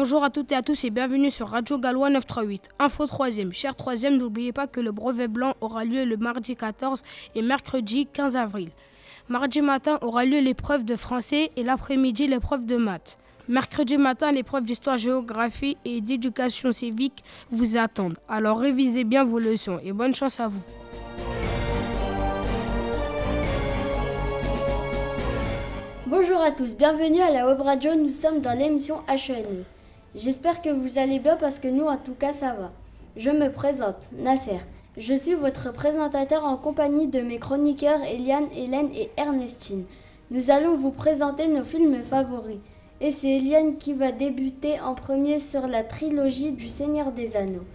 Bonjour à toutes et à tous et bienvenue sur Radio Galois 938. Info 3 Cher 3 n'oubliez pas que le brevet blanc aura lieu le mardi 14 et mercredi 15 avril. Mardi matin aura lieu l'épreuve de français et l'après-midi l'épreuve de maths. Mercredi matin, l'épreuve d'histoire, géographie et d'éducation civique vous attendent. Alors révisez bien vos leçons et bonne chance à vous. Bonjour à tous, bienvenue à la Web Radio, nous sommes dans l'émission HENE. J'espère que vous allez bien parce que nous en tout cas ça va. Je me présente, Nasser. Je suis votre présentateur en compagnie de mes chroniqueurs Eliane, Hélène et Ernestine. Nous allons vous présenter nos films favoris. Et c'est Eliane qui va débuter en premier sur la trilogie du Seigneur des Anneaux.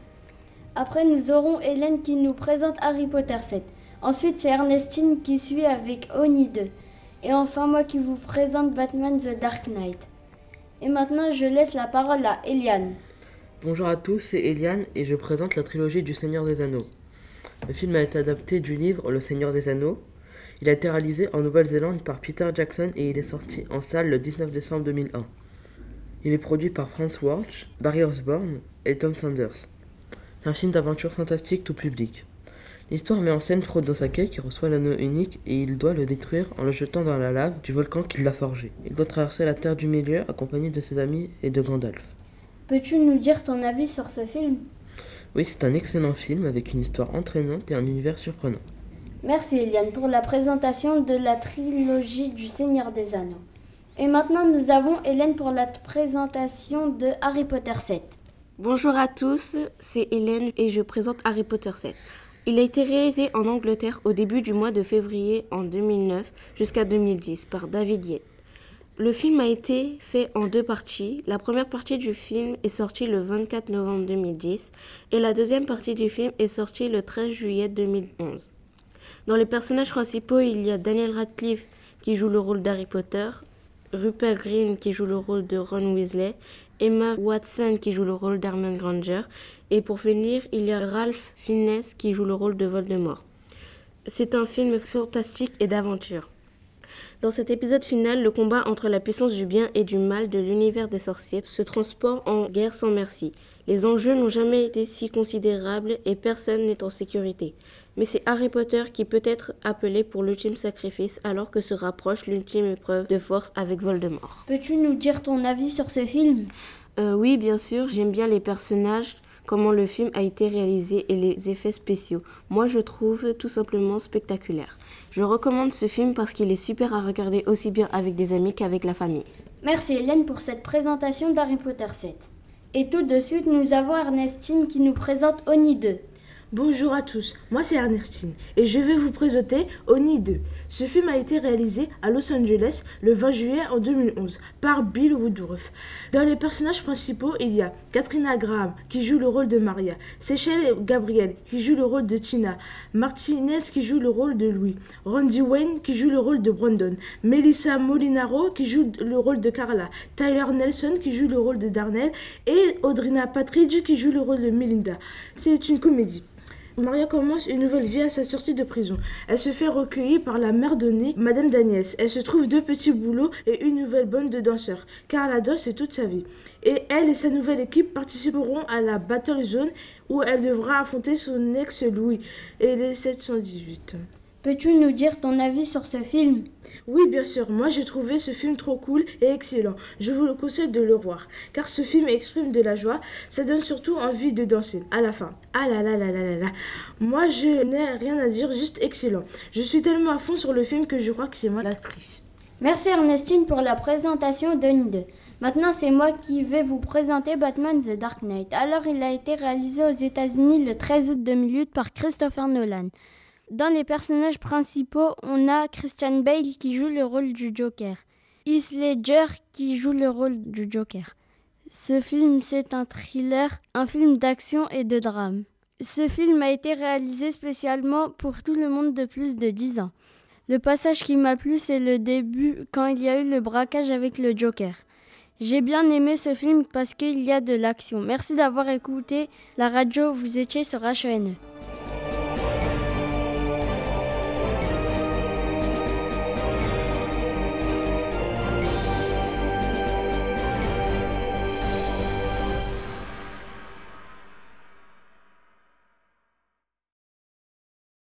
Après, nous aurons Hélène qui nous présente Harry Potter 7. Ensuite, c'est Ernestine qui suit avec Oni 2. Et enfin, moi qui vous présente Batman The Dark Knight. Et maintenant, je laisse la parole à Eliane. Bonjour à tous, c'est Eliane et je présente la trilogie du Seigneur des Anneaux. Le film a été adapté du livre Le Seigneur des Anneaux. Il a été réalisé en Nouvelle-Zélande par Peter Jackson et il est sorti en salle le 19 décembre 2001. Il est produit par Franz Walsh, Barry Osborne et Tom Sanders. C'est un film d'aventure fantastique tout public. L'histoire met en scène Frodo Sake qui reçoit l'anneau unique et il doit le détruire en le jetant dans la lave du volcan qui l'a forgé. Il doit traverser la terre du milieu accompagné de ses amis et de Gandalf. Peux-tu nous dire ton avis sur ce film? Oui, c'est un excellent film avec une histoire entraînante et un univers surprenant. Merci Eliane pour la présentation de la trilogie du Seigneur des Anneaux. Et maintenant nous avons Hélène pour la présentation de Harry Potter 7. Bonjour à tous, c'est Hélène et je présente Harry Potter 7. Il a été réalisé en Angleterre au début du mois de février en 2009 jusqu'à 2010 par David Yates. Le film a été fait en deux parties. La première partie du film est sortie le 24 novembre 2010 et la deuxième partie du film est sortie le 13 juillet 2011. Dans les personnages principaux, il y a Daniel Radcliffe qui joue le rôle d'Harry Potter, Rupert Green qui joue le rôle de Ron Weasley, Emma Watson qui joue le rôle d'Hermione Granger et pour finir, il y a Ralph Fiennes qui joue le rôle de Voldemort. C'est un film fantastique et d'aventure. Dans cet épisode final, le combat entre la puissance du bien et du mal de l'univers des sorciers se transporte en guerre sans merci. Les enjeux n'ont jamais été si considérables et personne n'est en sécurité. Mais c'est Harry Potter qui peut être appelé pour l'ultime sacrifice alors que se rapproche l'ultime épreuve de force avec Voldemort. Peux-tu nous dire ton avis sur ce film? Euh, Oui, bien sûr, j'aime bien les personnages, comment le film a été réalisé et les effets spéciaux. Moi, je trouve tout simplement spectaculaire. Je recommande ce film parce qu'il est super à regarder aussi bien avec des amis qu'avec la famille. Merci Hélène pour cette présentation d'Harry Potter 7. Et tout de suite, nous avons Ernestine qui nous présente Oni 2. Bonjour à tous, moi c'est Ernestine et je vais vous présenter Oni 2. Ce film a été réalisé à Los Angeles le 20 juillet en 2011 par Bill Woodruff. Dans les personnages principaux, il y a Katrina Graham qui joue le rôle de Maria, Seychelles Gabriel qui joue le rôle de Tina, Martinez qui joue le rôle de Louis, Randy Wayne qui joue le rôle de Brandon, Melissa Molinaro qui joue le rôle de Carla, Tyler Nelson qui joue le rôle de Darnell et Audrina Patridge qui joue le rôle de Melinda. C'est une comédie. Maria commence une nouvelle vie à sa sortie de prison. Elle se fait recueillir par la mère donnée, Madame Daniels. Elle se trouve deux petits boulots et une nouvelle bande de danseurs, car la danse c'est toute sa vie. Et elle et sa nouvelle équipe participeront à la Battle Zone où elle devra affronter son ex Louis et les 718. Peux-tu nous dire ton avis sur ce film? Oui, bien sûr. Moi, j'ai trouvé ce film trop cool et excellent. Je vous le conseille de le voir. Car ce film exprime de la joie. Ça donne surtout envie de danser. À la fin. Ah là là là là là là. Moi, je n'ai rien à dire, juste excellent. Je suis tellement à fond sur le film que je crois que c'est moi l'actrice. Merci Ernestine pour la présentation de 2. Maintenant, c'est moi qui vais vous présenter Batman The Dark Knight. Alors, il a été réalisé aux États-Unis le 13 août 2008 par Christopher Nolan. Dans les personnages principaux, on a Christian Bale qui joue le rôle du Joker, Heath Ledger qui joue le rôle du Joker. Ce film, c'est un thriller, un film d'action et de drame. Ce film a été réalisé spécialement pour tout le monde de plus de 10 ans. Le passage qui m'a plu, c'est le début quand il y a eu le braquage avec le Joker. J'ai bien aimé ce film parce qu'il y a de l'action. Merci d'avoir écouté la radio, vous étiez sur HENE.